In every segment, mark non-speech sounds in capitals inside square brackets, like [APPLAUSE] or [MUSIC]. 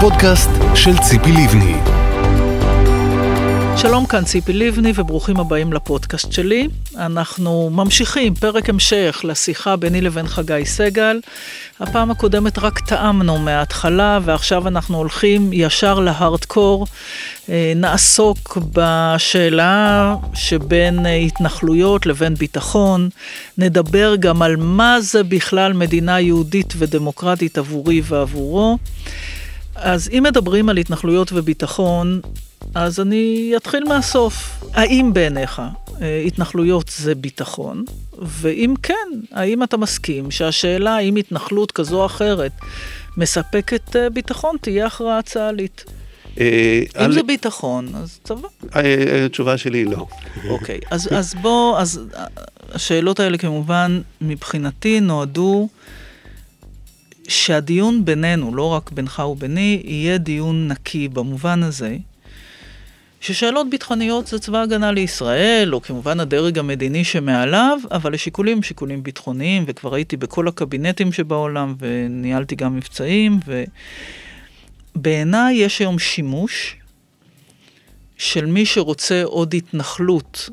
הפודקאסט של ציפי לבני. שלום, כאן ציפי לבני וברוכים הבאים לפודקאסט שלי. אנחנו ממשיכים, פרק המשך לשיחה ביני לבין חגי סגל. הפעם הקודמת רק טעמנו מההתחלה ועכשיו אנחנו הולכים ישר להארדקור. אה, נעסוק בשאלה שבין התנחלויות לבין ביטחון. נדבר גם על מה זה בכלל מדינה יהודית ודמוקרטית עבורי ועבורו. אז אם מדברים על התנחלויות וביטחון, אז אני אתחיל מהסוף. האם בעיניך אה, התנחלויות זה ביטחון? ואם כן, האם אתה מסכים שהשאלה האם התנחלות כזו או אחרת מספקת אה, ביטחון תהיה הכרעה צה"לית? אה, אם זה ביטחון, אז צבא. התשובה שלי היא לא. [LAUGHS] אוקיי, אז בוא, אז השאלות האלה כמובן מבחינתי נועדו שהדיון בינינו, לא רק בינך וביני, יהיה דיון נקי במובן הזה ששאלות ביטחוניות זה צבא הגנה לישראל, או כמובן הדרג המדיני שמעליו, אבל השיקולים שיקולים ביטחוניים, וכבר הייתי בכל הקבינטים שבעולם, וניהלתי גם מבצעים, ובעיניי יש היום שימוש של מי שרוצה עוד התנחלות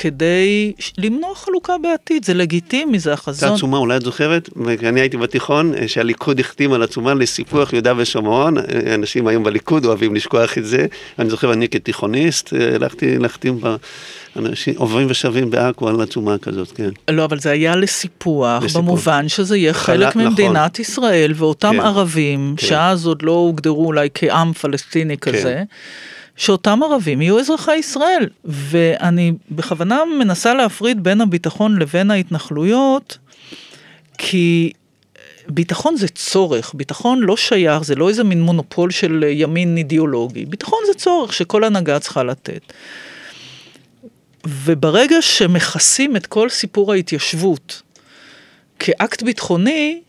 כדי למנוע חלוקה בעתיד, זה לגיטימי, זה החזון. זו עצומה, אולי את זוכרת? אני הייתי בתיכון, אה, שהליכוד החתים על עצומה לסיפוח יהודה ושומרון, אה, אנשים היום בליכוד אוהבים לשכוח את זה, אני זוכר, אני כתיכוניסט, אה, הלכתי להחתים ב... אנשים עוברים ושבים בעכו על עצומה כזאת, כן. לא, אבל זה היה לסיפוח, לסיפוח. במובן שזה יהיה חלק חלה, ממדינת נכון. ישראל, ואותם כן, ערבים, כן. שאז עוד לא הוגדרו אולי כעם פלסטיני כן. כזה, שאותם ערבים יהיו אזרחי ישראל. ואני בכוונה מנסה להפריד בין הביטחון לבין ההתנחלויות, כי ביטחון זה צורך, ביטחון לא שייך, זה לא איזה מין מונופול של ימין אידיאולוגי, ביטחון זה צורך שכל הנהגה צריכה לתת. וברגע שמכסים את כל סיפור ההתיישבות כאקט ביטחוני,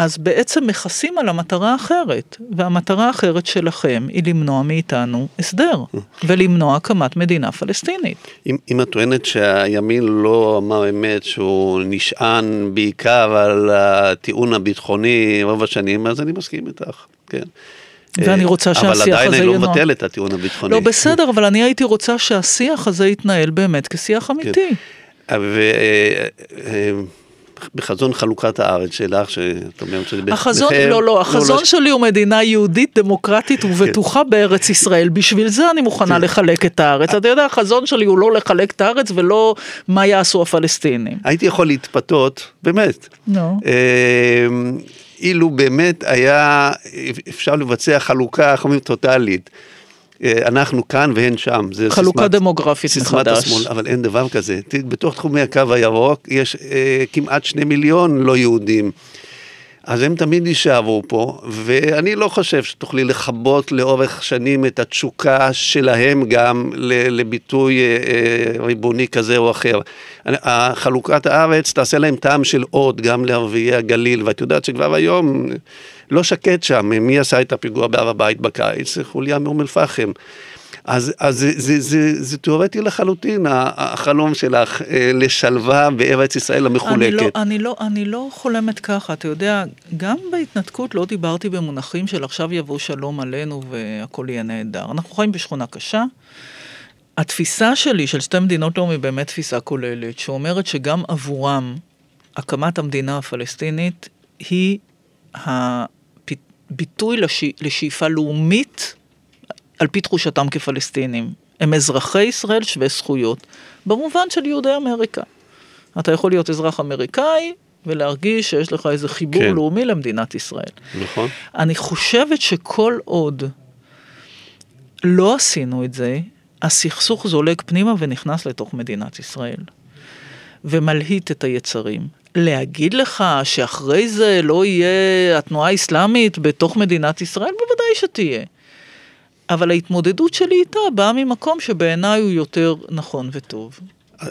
אז בעצם מכסים על המטרה האחרת, והמטרה האחרת שלכם היא למנוע מאיתנו הסדר, ולמנוע הקמת מדינה פלסטינית. אם, אם את טוענת שהימין לא אמר אמת שהוא נשען בעיקר על הטיעון הביטחוני רוב השנים, אז אני מסכים איתך, כן. ואני רוצה שהשיח הזה נוח. אבל עדיין אני לא מבטל את הטיעון הביטחוני. לא, בסדר, אבל אני הייתי רוצה שהשיח הזה יתנהל באמת כשיח אמיתי. כן. ו... בחזון חלוקת הארץ שלך, שאת אומרת שזה... החזון, בחר, לא, לא, החזון לא, שלי הוא מדינה יהודית, דמוקרטית ובטוחה כן. בארץ ישראל. בשביל זה אני מוכנה כן. לחלק את הארץ. אתה יודע, החזון שלי הוא לא לחלק את הארץ ולא מה יעשו הפלסטינים. הייתי יכול להתפתות, באמת. נו. אמ, אילו באמת היה אפשר לבצע חלוקה, איך אומרים, טוטאלית. אה, אנחנו כאן והן שם. זה חלוקה סיסמת, דמוגרפית סיסמת מחדש. השמאל, אבל אין דבר כזה. בתוך תחומי הקו הירוק יש אה, כמעט שני מיליון לא יהודים. אז הם תמיד יישארו פה, ואני לא חושב שתוכלי לכבות לאורך שנים את התשוקה שלהם גם לביטוי אה, אה, ריבוני כזה או אחר. חלוקת הארץ תעשה להם טעם של עוד, גם לערביי הגליל, ואת יודעת שכבר היום לא שקט שם, מי עשה את הפיגוע בהר הבית בקיץ? חוליה מאום אל-פחם. אז, אז זה, זה, זה, זה תיאורטי לחלוטין, החלום שלך אה, לשלווה בארץ ישראל המחולקת. אני לא, אני, לא, אני לא חולמת ככה, אתה יודע, גם בהתנתקות לא דיברתי במונחים של עכשיו יבוא שלום עלינו והכל יהיה נהדר. אנחנו חיים בשכונה קשה. התפיסה שלי של שתי מדינות לאום היא באמת תפיסה כוללת, שאומרת שגם עבורם הקמת המדינה הפלסטינית היא הביטוי לשאיפה לאומית על פי תחושתם כפלסטינים. הם אזרחי ישראל שווי זכויות, במובן של יהודי אמריקה. אתה יכול להיות אזרח אמריקאי ולהרגיש שיש לך איזה חיבור כן. לאומי למדינת ישראל. נכון. אני חושבת שכל עוד לא עשינו את זה, הסכסוך זולג פנימה ונכנס לתוך מדינת ישראל. ומלהיט את היצרים. להגיד לך שאחרי זה לא יהיה התנועה האסלאמית בתוך מדינת ישראל? בוודאי שתהיה. אבל ההתמודדות שלי איתה באה ממקום שבעיניי הוא יותר נכון וטוב.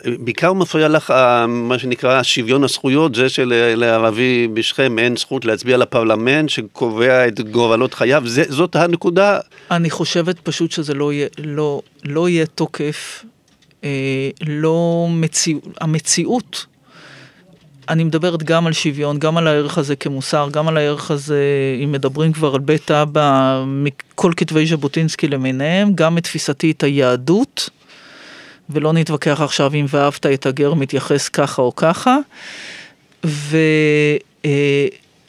בעיקר מפריע לך מה שנקרא שוויון הזכויות, זה שלערבי בשכם אין זכות להצביע לפרלמנט שקובע את גורלות חייו, זה, זאת הנקודה. אני חושבת פשוט שזה לא יהיה, לא, לא יהיה תוקף, אה, לא מציאות, המציאות אני מדברת גם על שוויון, גם על הערך הזה כמוסר, גם על הערך הזה, אם מדברים כבר על בית אבא, מכל כתבי ז'בוטינסקי למיניהם, גם את תפיסתי את היהדות, ולא נתווכח עכשיו אם ואהבת את הגר מתייחס ככה או ככה.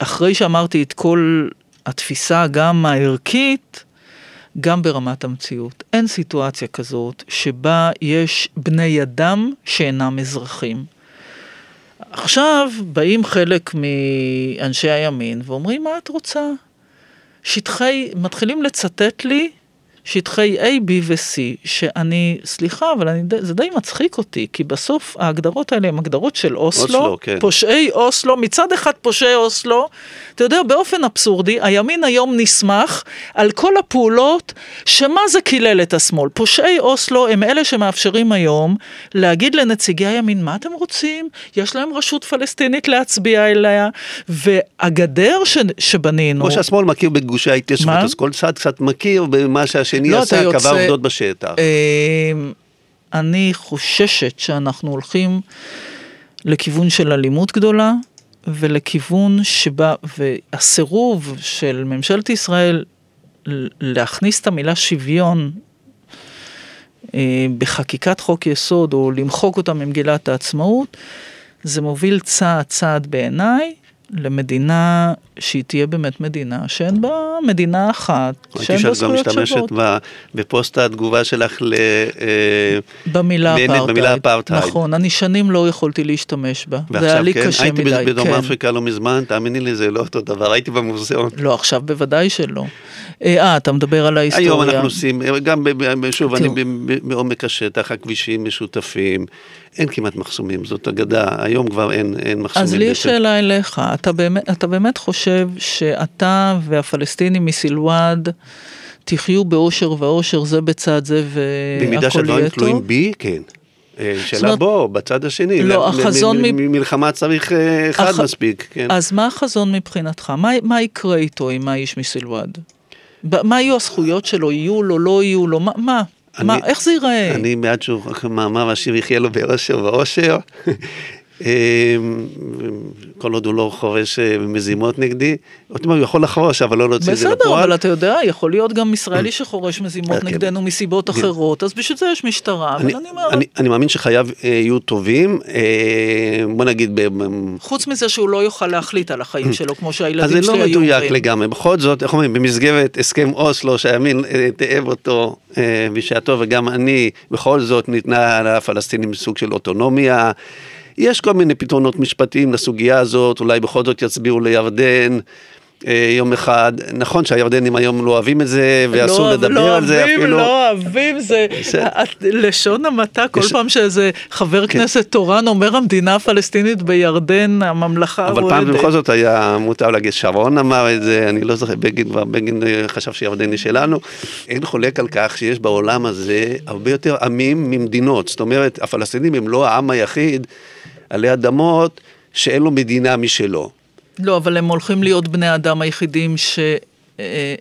ואחרי שאמרתי את כל התפיסה, גם הערכית, גם ברמת המציאות. אין סיטואציה כזאת שבה יש בני אדם שאינם אזרחים. עכשיו באים חלק מאנשי הימין ואומרים, מה את רוצה? שטחי, מתחילים לצטט לי שטחי A, B ו-C, שאני, סליחה, אבל אני, זה די מצחיק אותי, כי בסוף ההגדרות האלה הן הגדרות של אוסלו, אוסלו, כן. פושעי אוסלו, מצד אחד פושעי אוסלו, אתה יודע, באופן אבסורדי, הימין היום נסמך על כל הפעולות, שמה זה קילל את השמאל. פושעי אוסלו הם אלה שמאפשרים היום להגיד לנציגי הימין, מה אתם רוצים? יש להם רשות פלסטינית להצביע אליה, והגדר ש, שבנינו... כמו שהשמאל מכיר בגושי ההתיישבות? אז כל צד קצת מכיר במה שהשני לא, עשה, קבע יוצא- עובדות בשטח. אמ, אני חוששת שאנחנו הולכים לכיוון של אלימות גדולה, ולכיוון שבה, והסירוב של ממשלת ישראל להכניס את המילה שוויון אה, בחקיקת חוק יסוד, או למחוק אותה ממגילת העצמאות, זה מוביל צעד צעד בעיניי למדינה שהיא תהיה באמת מדינה שאין בה מדינה אחת, ראיתי שאין בה שאת גם זכויות משתמשת שוות. ב- בפוסט התגובה שלך ל... אה, במילה אפרטהייד. במילה אפרטהייד. נכון, אני שנים לא יכולתי להשתמש בה. זה היה לי כן, קשה הייתי מדי. בדרום כן. אפריקה לא מזמן, תאמיני לי, זה לא אותו דבר, הייתי במוזיאון. לא, עכשיו בוודאי שלא. אה, אתה מדבר על ההיסטוריה. היום אנחנו עושים, גם, ב- ב- שוב, אני בעומק השטח, הכבישים משותפים, אין כמעט מחסומים, זאת אגדה, היום כבר אין, אין מחסומים. אז לי יש. שאלה אליך, אתה באמת, אתה באמת חושב שאתה והפלסטינים מסילואד תחיו באושר ואושר זה בצד זה והכל במידה יהיה שהדברים טוב? תלויים בי, כן. אה, שאלה בוא, בצד השני. לא, החזון מ- מ- מ- מלחמה צריך אה, אחד מספיק, כן. אז מה החזון מבחינתך? מה, מה יקרה איתו עם האיש מסילואד? מה יהיו הזכויות שלו? יהיו לו, לא יהיו לו? מה? מה? מה אני- איך זה ייראה? אני בעד שהוא, מאמר השיר יחיה לו באושר ואושר. אה, כל עוד הוא לא חורש אה, מזימות נגדי, עוד פעם, הוא יכול לחרוש, אבל לא להוציא את זה בסדר, לפועל. אבל אתה יודע, יכול להיות גם ישראלי שחורש מזימות כן. נגדנו מסיבות אחרות, אז בשביל זה יש משטרה, אבל אני, אומרת, אני, מאמין שחייו אה, יהיו טובים, אה, בוא נגיד, חוץ מזה שהוא לא יוכל להחליט על החיים שלו, כמו שהילדים אז שלי זה היו לא אומרים. מדויק לגמרי, בכל זאת, איך אומרים, במסגרת הסכם אוסלו שהימין אה, תיעב אותו אה, בשעתו וגם אני, בכל זאת ניתנה לפלסטינים סוג של אוטונומיה. יש כל מיני פתרונות משפטיים לסוגיה הזאת, אולי בכל זאת יצביעו לירדן. אה, יום אחד, נכון שהירדנים היום לא אוהבים את זה ואסור לא, לדבר לא על זה אוהבים, אפילו. לא אוהבים, זה בסדר. לשון המעטה, כל יש- פעם שאיזה חבר כן. כנסת תורן אומר המדינה הפלסטינית בירדן, הממלכה אבל פעם רועדת. בכל זאת היה מותר להגיד, שרון אמר את זה, אני לא זוכר, בגין כבר, בגין אה, חשב שירדן היא שלנו. אין חולק על כך שיש בעולם הזה הרבה יותר עמים ממדינות. זאת אומרת, הפלסטינים הם לא העם היחיד עלי אדמות שאין לו מדינה משלו. לא, אבל הם הולכים להיות בני אדם היחידים ש... אה,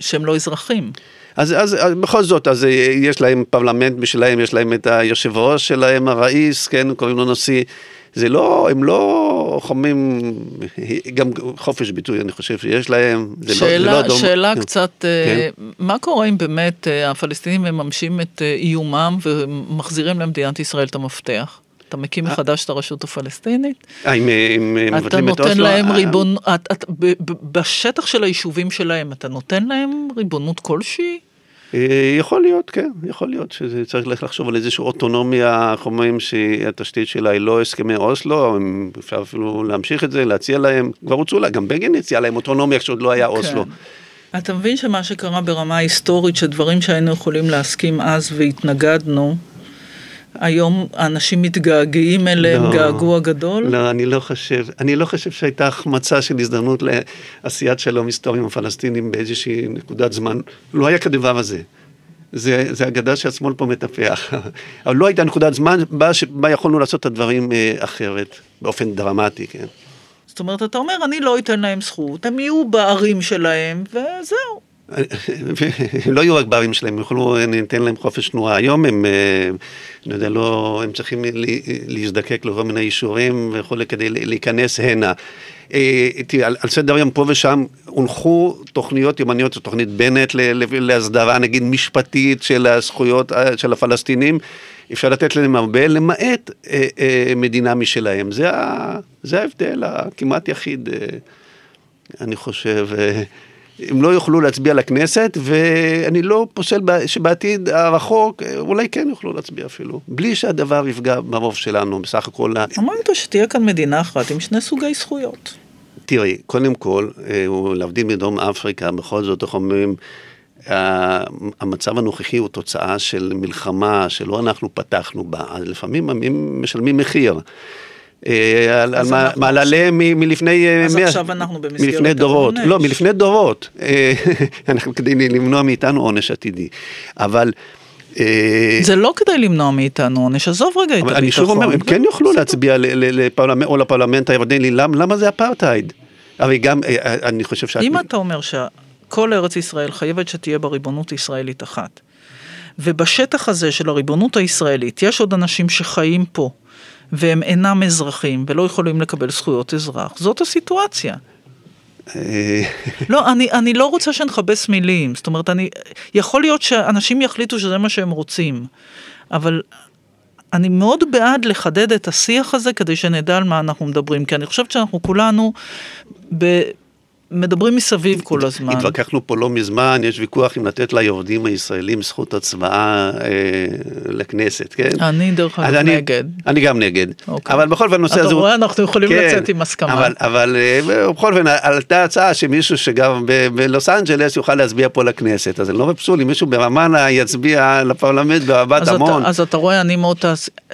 שהם לא אזרחים. אז, אז, אז בכל זאת, אז אה, יש להם פרלמנט משלהם, יש להם את היושב ראש שלהם, הראיס, כן, קוראים לו נשיא. זה לא, הם לא חומים, גם חופש ביטוי אני חושב שיש להם. זה שאלה, לא, זה לא דום- שאלה כן. קצת, אה, כן. מה קורה אם באמת הפלסטינים מממשים את איומם ומחזירים למדינת ישראל את המפתח? אתה מקים מחדש את הרשות הפלסטינית? אה, אם, אם אתה מבטלים את נותן אוסלו? להם אה, ריבון... בשטח של היישובים שלהם, אתה נותן להם ריבונות כלשהי? אה, יכול להיות, כן, יכול להיות שזה צריך ללכת לחשוב על איזושהי אוטונומיה, איך אומרים שהתשתית שלה היא לא הסכמי אוסלו, אפשר אפילו להמשיך את זה, להציע להם, כבר הוצאו לה, גם בגין הציע להם אוטונומיה כשעוד לא היה אוסלו. כן. אתה מבין שמה שקרה ברמה ההיסטורית, שדברים שהיינו יכולים להסכים אז והתנגדנו, היום האנשים מתגעגעים אליהם לא. געגוע גדול? לא, אני לא חושב, אני לא חושב שהייתה החמצה של הזדמנות לעשיית שלום היסטורי עם הפלסטינים באיזושהי נקודת זמן, לא היה כדבר הזה. זה, זה אגדה שהשמאל פה מטפח. [LAUGHS] אבל לא הייתה נקודת זמן בה, בה יכולנו לעשות את הדברים אה, אחרת, באופן דרמטי, כן. זאת אומרת, אתה אומר, אני לא אתן להם זכות, הם יהיו בערים שלהם, וזהו. הם לא יהיו רק בערים שלהם, יוכלו, ניתן להם חופש תנועה. היום הם, אה, אני יודע, לא, הם צריכים להזדקק לכל מיני אישורים וכולי כדי להיכנס הנה. אה, תראה, על, סדר היום פה ושם הונחו תוכניות ימניות, זו תוכנית בנט להסדרה נגיד משפטית של הזכויות אה, של הפלסטינים. אפשר לתת להם הרבה, למעט מדינה משלהם. זה, ההבדל הכמעט יחיד, אני חושב. הם לא יוכלו להצביע לכנסת, ואני לא פוסל שבעתיד הרחוק, אולי כן יוכלו להצביע אפילו, בלי שהדבר יפגע ברוב שלנו, בסך הכל. אמרת שתהיה כאן מדינה אחת עם שני סוגי זכויות. תראי, קודם כל, אה, להבדיל מדרום אפריקה, בכל זאת, איך אומרים, המצב הנוכחי הוא תוצאה של מלחמה שלא אנחנו פתחנו בה, אז לפעמים משלמים מחיר. אה, על מעללה מלפני... אה, אז עכשיו אנחנו במסגרת דורות. לא, מלפני דורות. אה, [LAUGHS] אנחנו כדי למנוע מאיתנו עונש עתידי. אבל... זה לא כדי למנוע מאיתנו עונש, עזוב רגע את הביטחון. אני שוב אומר, הם כן יוכלו להצביע או לפרלמנט הירדני, למה זה אפרטהייד? הרי גם, אני חושב שאת... אם אתה אומר שכל ארץ ישראל חייבת שתהיה בה ריבונות ישראלית אחת, ובשטח הזה של הריבונות הישראלית יש עוד אנשים שחיים פה, והם אינם אזרחים ולא יכולים לקבל זכויות אזרח, זאת הסיטואציה. לא, אני, אני לא רוצה שנכבס מילים, זאת אומרת, אני, יכול להיות שאנשים יחליטו שזה מה שהם רוצים, אבל אני מאוד בעד לחדד את השיח הזה כדי שנדע על מה אנחנו מדברים, כי אני חושבת שאנחנו כולנו ב, מדברים מסביב כל הזמן. התווכחנו פה לא מזמן, יש ויכוח אם לתת ליורדים הישראלים זכות הצבעה אה, לכנסת, כן? אני דרך אגב אני, נגד. אני גם נגד. אוקיי. אבל בכל זאת הנושא הזה... אתה רואה, אנחנו יכולים כן, לצאת עם הסכמה. אבל, אבל אה, בכל זאת עלתה הצעה שמישהו שגר בלוס אנג'לס יוכל להצביע פה לכנסת, אז אני לא מפסול אם מישהו ברמאללה יצביע לפרלמנט ברבת עמון. אז אתה רואה, אני מאוד...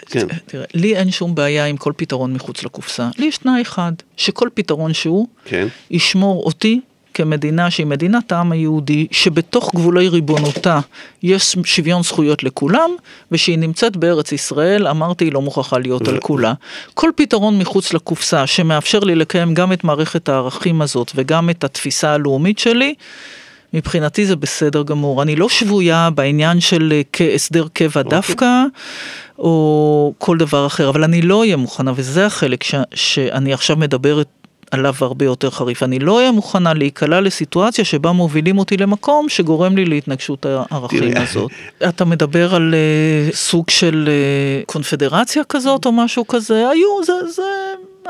כן. תראה, לי אין שום בעיה עם כל פתרון מחוץ לקופסה. לי יש תנאי אחד, שכל פתרון שהוא, כן. ישמור אותי כמדינה שהיא מדינת העם היהודי, שבתוך גבולי ריבונותה יש שוויון זכויות לכולם, ושהיא נמצאת בארץ ישראל, אמרתי, היא לא מוכרחה להיות על כולה. כל פתרון מחוץ לקופסה שמאפשר לי לקיים גם את מערכת הערכים הזאת וגם את התפיסה הלאומית שלי, מבחינתי זה בסדר גמור. אני לא שבויה בעניין של אה, הסדר קבע אוקיי. דווקא, או כל דבר אחר, אבל אני לא אהיה מוכנה, וזה החלק ש, שאני עכשיו מדברת עליו הרבה יותר חריף. אני לא אהיה מוכנה להיקלע לסיטואציה שבה מובילים אותי למקום שגורם לי להתנגשות הערכים הזאת. אתה מדבר על uh, סוג של uh, קונפדרציה כזאת או משהו כזה, היו, זה, זה,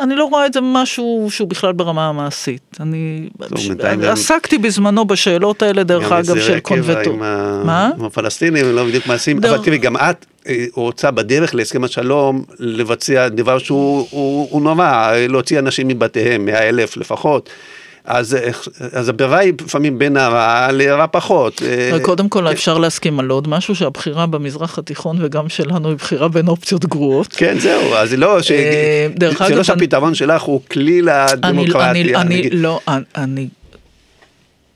אני לא רואה את זה משהו שהוא בכלל ברמה המעשית. אני ש... עסקתי בזמנו בשאלות האלה, דרך אגב, של קונבטור. מה? עם הפלסטינים, לא בדיוק מעשים, אבל תראי, גם את אה, רוצה בדרך להסכם השלום לבצע דבר שהוא נורא, להוציא אנשים מבתיהם, מאה אלף לפחות. אז, אז הברירה היא לפעמים בין הרע לרע פחות. אה, קודם כל אפשר להסכים על עוד משהו שהבחירה במזרח התיכון וגם שלנו היא בחירה בין אופציות גרועות. כן זהו, אז לא, ש... אה, זה לא שהפתרון שלך הוא כליל הדמוקרטיה. אני, אני לא, אני,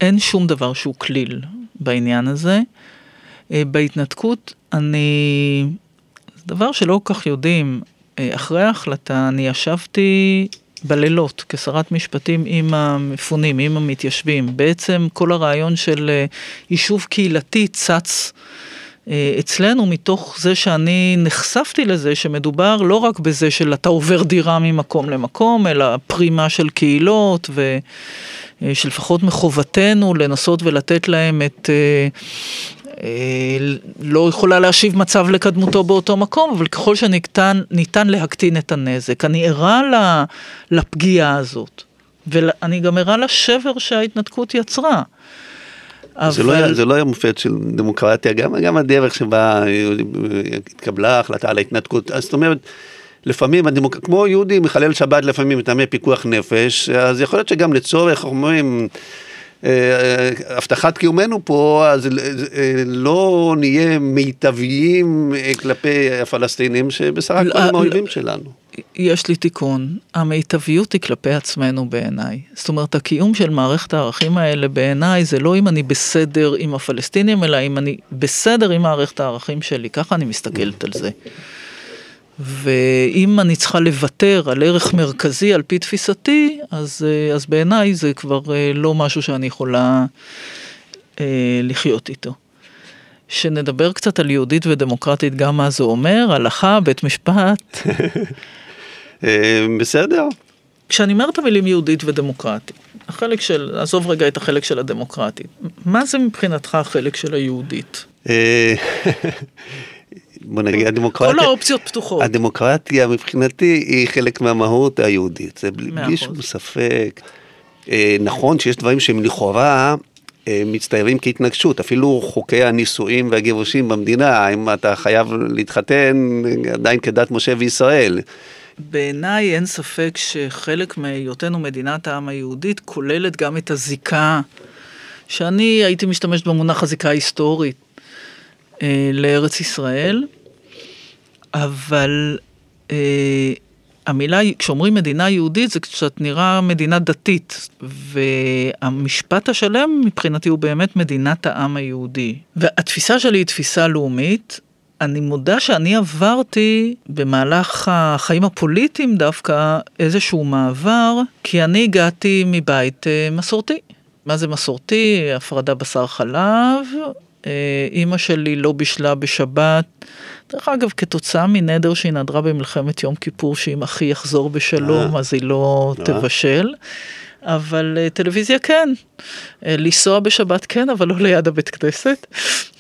אין שום דבר שהוא כליל בעניין הזה. אה, בהתנתקות אני, זה דבר שלא כל כך יודעים, אחרי ההחלטה אני ישבתי בלילות כשרת משפטים עם המפונים, עם המתיישבים. בעצם כל הרעיון של אה, יישוב קהילתי צץ. אה, אצלנו מתוך זה שאני נחשפתי לזה שמדובר לא רק בזה של אתה עובר דירה ממקום למקום, אלא פרימה של קהילות ושלפחות מחובתנו לנסות ולתת להם את אה, לא יכולה להשיב מצב לקדמותו באותו מקום, אבל ככל שניתן ניתן להקטין את הנזק. אני ערה לפגיעה הזאת, ואני גם ערה לשבר שההתנתקות יצרה. אבל... זה, לא היה, זה לא היה מופת של דמוקרטיה, גם, גם הדרך שבה התקבלה ההחלטה על ההתנתקות, אז זאת אומרת, לפעמים, הדמוק... כמו יהודי מחלל שבת לפעמים מטעמי פיקוח נפש, אז יכול להיות שגם לצורך, אומרים, אה, הבטחת קיומנו פה, אז אה, לא נהיה מיטביים אה, כלפי הפלסטינים שבסך הכל הם האויבים שלנו. יש לי תיקון, המיטביות היא כלפי עצמנו בעיניי. זאת אומרת, הקיום של מערכת הערכים האלה בעיניי זה לא אם אני בסדר עם הפלסטינים, אלא אם אני בסדר עם מערכת הערכים שלי, ככה אני מסתכלת על זה. ואם אני צריכה לוותר על ערך מרכזי על פי תפיסתי, אז, אה, אז בעיניי זה כבר אה, לא משהו שאני יכולה אה, לחיות איתו. שנדבר קצת על יהודית ודמוקרטית, גם מה זה אומר, הלכה, בית משפט. [LAUGHS] אה, בסדר. כשאני אומר את המילים יהודית ודמוקרטית, החלק של, עזוב רגע את החלק של הדמוקרטית, מה זה מבחינתך החלק של היהודית? [LAUGHS] בוא נגיד, הדמוקרטיה... כל האופציות פתוחות. הדמוקרטיה מבחינתי היא חלק מהמהות היהודית, זה בלי, בלי. שום ספק. אה, נכון שיש דברים שהם לכאורה אה, מצטיירים כהתנגשות, אפילו חוקי הנישואים והגירושים במדינה, אם אתה חייב להתחתן עדיין כדת משה וישראל. בעיניי אין ספק שחלק מהיותנו מדינת העם היהודית כוללת גם את הזיקה, שאני הייתי משתמשת במונח הזיקה ההיסטורית לארץ ישראל, אבל אה, המילה, כשאומרים מדינה יהודית זה קצת נראה מדינה דתית, והמשפט השלם מבחינתי הוא באמת מדינת העם היהודי. והתפיסה שלי היא תפיסה לאומית. אני מודה שאני עברתי במהלך החיים הפוליטיים דווקא איזשהו מעבר, כי אני הגעתי מבית אה, מסורתי. מה זה מסורתי? הפרדה בשר חלב. אה, אימא שלי לא בישלה בשבת. דרך אגב, כתוצאה מנדר שהיא נדרה במלחמת יום כיפור, שאם אחי יחזור בשלום, אה. אז היא לא אה. תבשל. אבל טלוויזיה כן. לנסוע בשבת כן, אבל לא ליד הבית כנסת.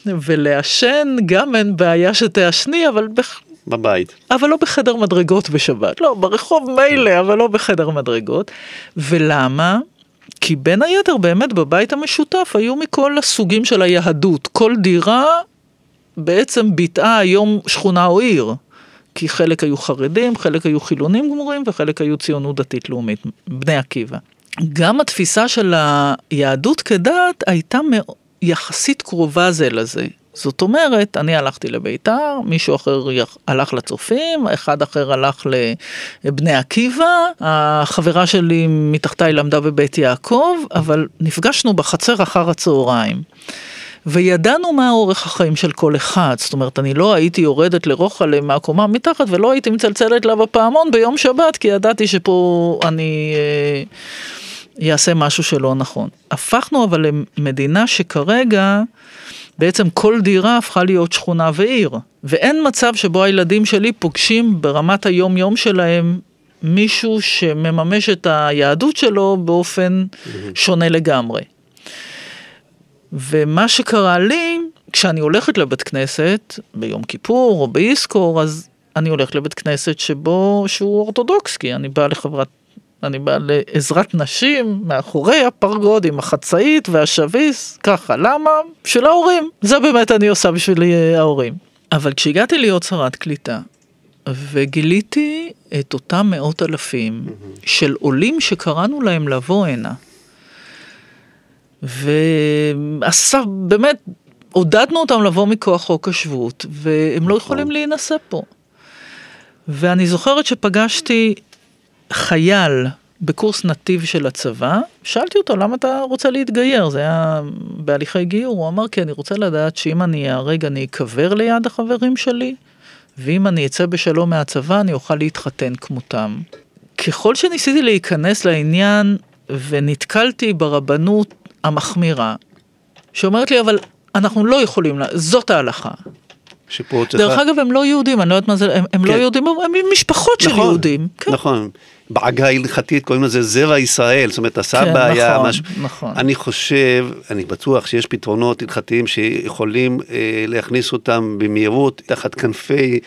ולעשן גם אין בעיה שתעשני, אבל, בח... בבית. אבל לא בחדר מדרגות בשבת. לא, ברחוב מילא, אבל לא בחדר מדרגות. ולמה? כי בין היתר באמת בבית המשותף היו מכל הסוגים של היהדות. כל דירה בעצם ביטאה היום שכונה או עיר. כי חלק היו חרדים, חלק היו חילונים גמורים וחלק היו ציונות דתית לאומית, בני עקיבא. גם התפיסה של היהדות כדת הייתה יחסית קרובה זה לזה. זאת אומרת, אני הלכתי לביתר, מישהו אחר הלך לצופים, אחד אחר הלך לבני עקיבא, החברה שלי מתחתיי למדה בבית יעקב, אבל נפגשנו בחצר אחר הצהריים. וידענו מה אורך החיים של כל אחד, זאת אומרת, אני לא הייתי יורדת לרוחלה מהקומה מתחת ולא הייתי מצלצלת לה בפעמון ביום שבת, כי ידעתי שפה אני אה, אעשה משהו שלא נכון. הפכנו אבל למדינה שכרגע, בעצם כל דירה הפכה להיות שכונה ועיר, ואין מצב שבו הילדים שלי פוגשים ברמת היום יום שלהם מישהו שמממש את היהדות שלו באופן שונה לגמרי. ומה שקרה לי, כשאני הולכת לבית כנסת, ביום כיפור או באיסקור, אז אני הולכת לבית כנסת שבו, שהוא אורתודוקס, כי אני באה לחברת, אני באה לעזרת נשים מאחורי הפרגוד עם החצאית והשביס, ככה, למה? בשביל ההורים, זה באמת אני עושה בשביל אה, ההורים. אבל כשהגעתי להיות שרת קליטה, וגיליתי את אותם מאות אלפים של עולים שקראנו להם לבוא הנה, ועשה, באמת, עודדנו אותם לבוא מכוח חוק השבות, והם לא יכולים להינשא פה. ואני זוכרת שפגשתי חייל בקורס נתיב של הצבא, שאלתי אותו למה אתה רוצה להתגייר, זה היה בהליכי גיור, הוא אמר כי אני רוצה לדעת שאם אני אהרג אני אקבר ליד החברים שלי, ואם אני אצא בשלום מהצבא אני אוכל להתחתן כמותם. ככל שניסיתי להיכנס לעניין ונתקלתי ברבנות המחמירה, שאומרת לי אבל אנחנו לא יכולים, זאת ההלכה. שפה צריכה... דרך אגב הם לא יהודים, אני לא יודעת מה זה, הם, הם לא כן. יהודים, הם משפחות של נכון, יהודים. כן. נכון. בעגה ההלכתית קוראים לזה זרע ישראל, זאת אומרת הסבא כן, היה נכון, משהו. נכון. אני חושב, אני בטוח שיש פתרונות הלכתיים שיכולים אה, להכניס אותם במהירות תחת כנפי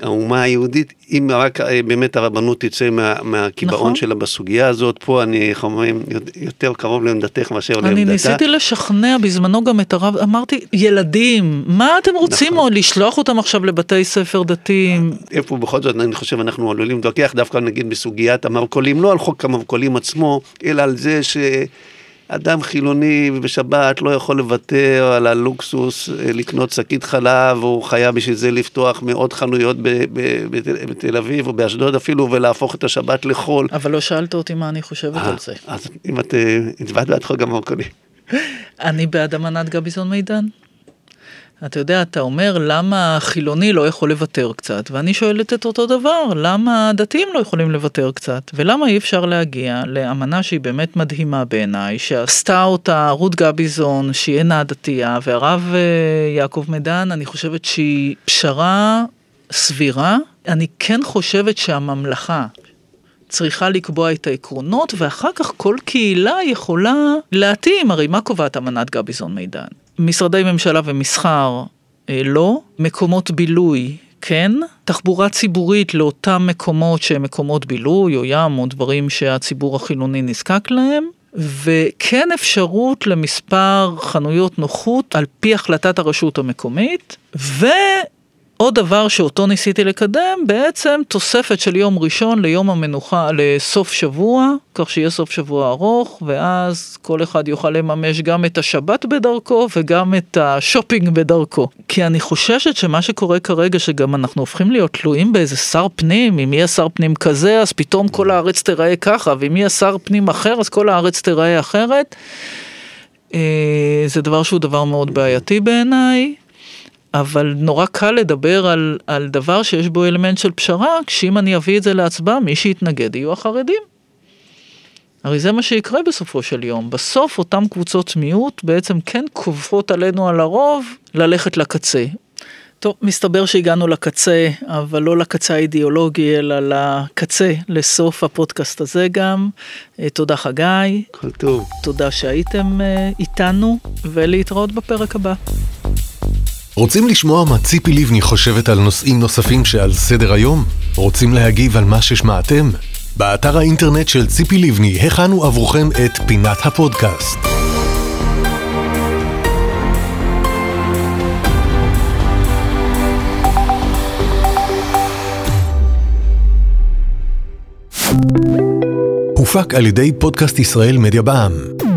האומה היהודית, אם רק אה, באמת הרבנות תצא מה, מהקיבעון נכון. שלה בסוגיה הזאת, פה אני, איך אומרים, יותר קרוב לעמדתך מאשר לעמדתה. אני ניסיתי לשכנע בזמנו גם את הרב, אמרתי, ילדים, מה אתם רוצים נכון. עוד לשלוח אותם עכשיו לבתי ספר דתיים? איפה בכל זאת אני חושב אנחנו עלולים להתווכח דווקא נגיד בסוגיית המרכולים, לא על חוק המרכולים עצמו, אלא על זה שאדם חילוני בשבת לא יכול לוותר על הלוקסוס אה, לקנות שקית חלב, הוא חייב בשביל זה לפתוח מאות חנויות בתל, אביב או באשדוד אפילו ולהפוך את השבת לחול. אבל לא שאלת אותי מה אני חושבת אה, על זה. אז אם את אה, הצבעת בעד חוק המרכולים. אני בעד אמנת גביזון מידן. אתה יודע, אתה אומר למה החילוני לא יכול לוותר קצת, ואני שואלת את אותו דבר, למה הדתיים לא יכולים לוותר קצת, ולמה אי אפשר להגיע לאמנה שהיא באמת מדהימה בעיניי, שעשתה אותה רות גביזון, שהיא אינה דתייה, והרב אה, יעקב מדן, אני חושבת שהיא פשרה סבירה. אני כן חושבת שהממלכה צריכה לקבוע את העקרונות, ואחר כך כל קהילה יכולה להתאים, הרי מה קובעת אמנת גביזון מידן? משרדי ממשלה ומסחר אה, לא, מקומות בילוי כן, תחבורה ציבורית לאותם מקומות שהם מקומות בילוי או ים או דברים שהציבור החילוני נזקק להם. וכן אפשרות למספר חנויות נוחות על פי החלטת הרשות המקומית, ו... עוד דבר שאותו ניסיתי לקדם, בעצם תוספת של יום ראשון ליום המנוחה, לסוף שבוע, כך שיהיה סוף שבוע ארוך, ואז כל אחד יוכל לממש גם את השבת בדרכו וגם את השופינג בדרכו. כי אני חוששת שמה שקורה כרגע, שגם אנחנו הופכים להיות תלויים באיזה שר פנים, אם יהיה שר פנים כזה, אז פתאום כל הארץ תיראה ככה, ואם יהיה שר פנים אחר, אז כל הארץ תיראה אחרת. אה, זה דבר שהוא דבר מאוד בעייתי בעיניי. אבל נורא קל לדבר על, על דבר שיש בו אלמנט של פשרה, כשאם אני אביא את זה להצבעה, מי שיתנגד יהיו החרדים. הרי זה מה שיקרה בסופו של יום. בסוף אותן קבוצות מיעוט בעצם כן כופות עלינו על הרוב ללכת לקצה. טוב, מסתבר שהגענו לקצה, אבל לא לקצה האידיאולוגי, אלא לקצה, לסוף הפודקאסט הזה גם. אה, תודה חגי. כל טוב. תודה שהייתם אה, איתנו, ולהתראות בפרק הבא. רוצים לשמוע מה ציפי לבני חושבת על נושאים נוספים שעל סדר היום? רוצים להגיב על מה ששמעתם? באתר האינטרנט של ציפי לבני הכנו עבורכם את פינת הפודקאסט. הופק על ידי פודקאסט ישראל מדיה בע"מ.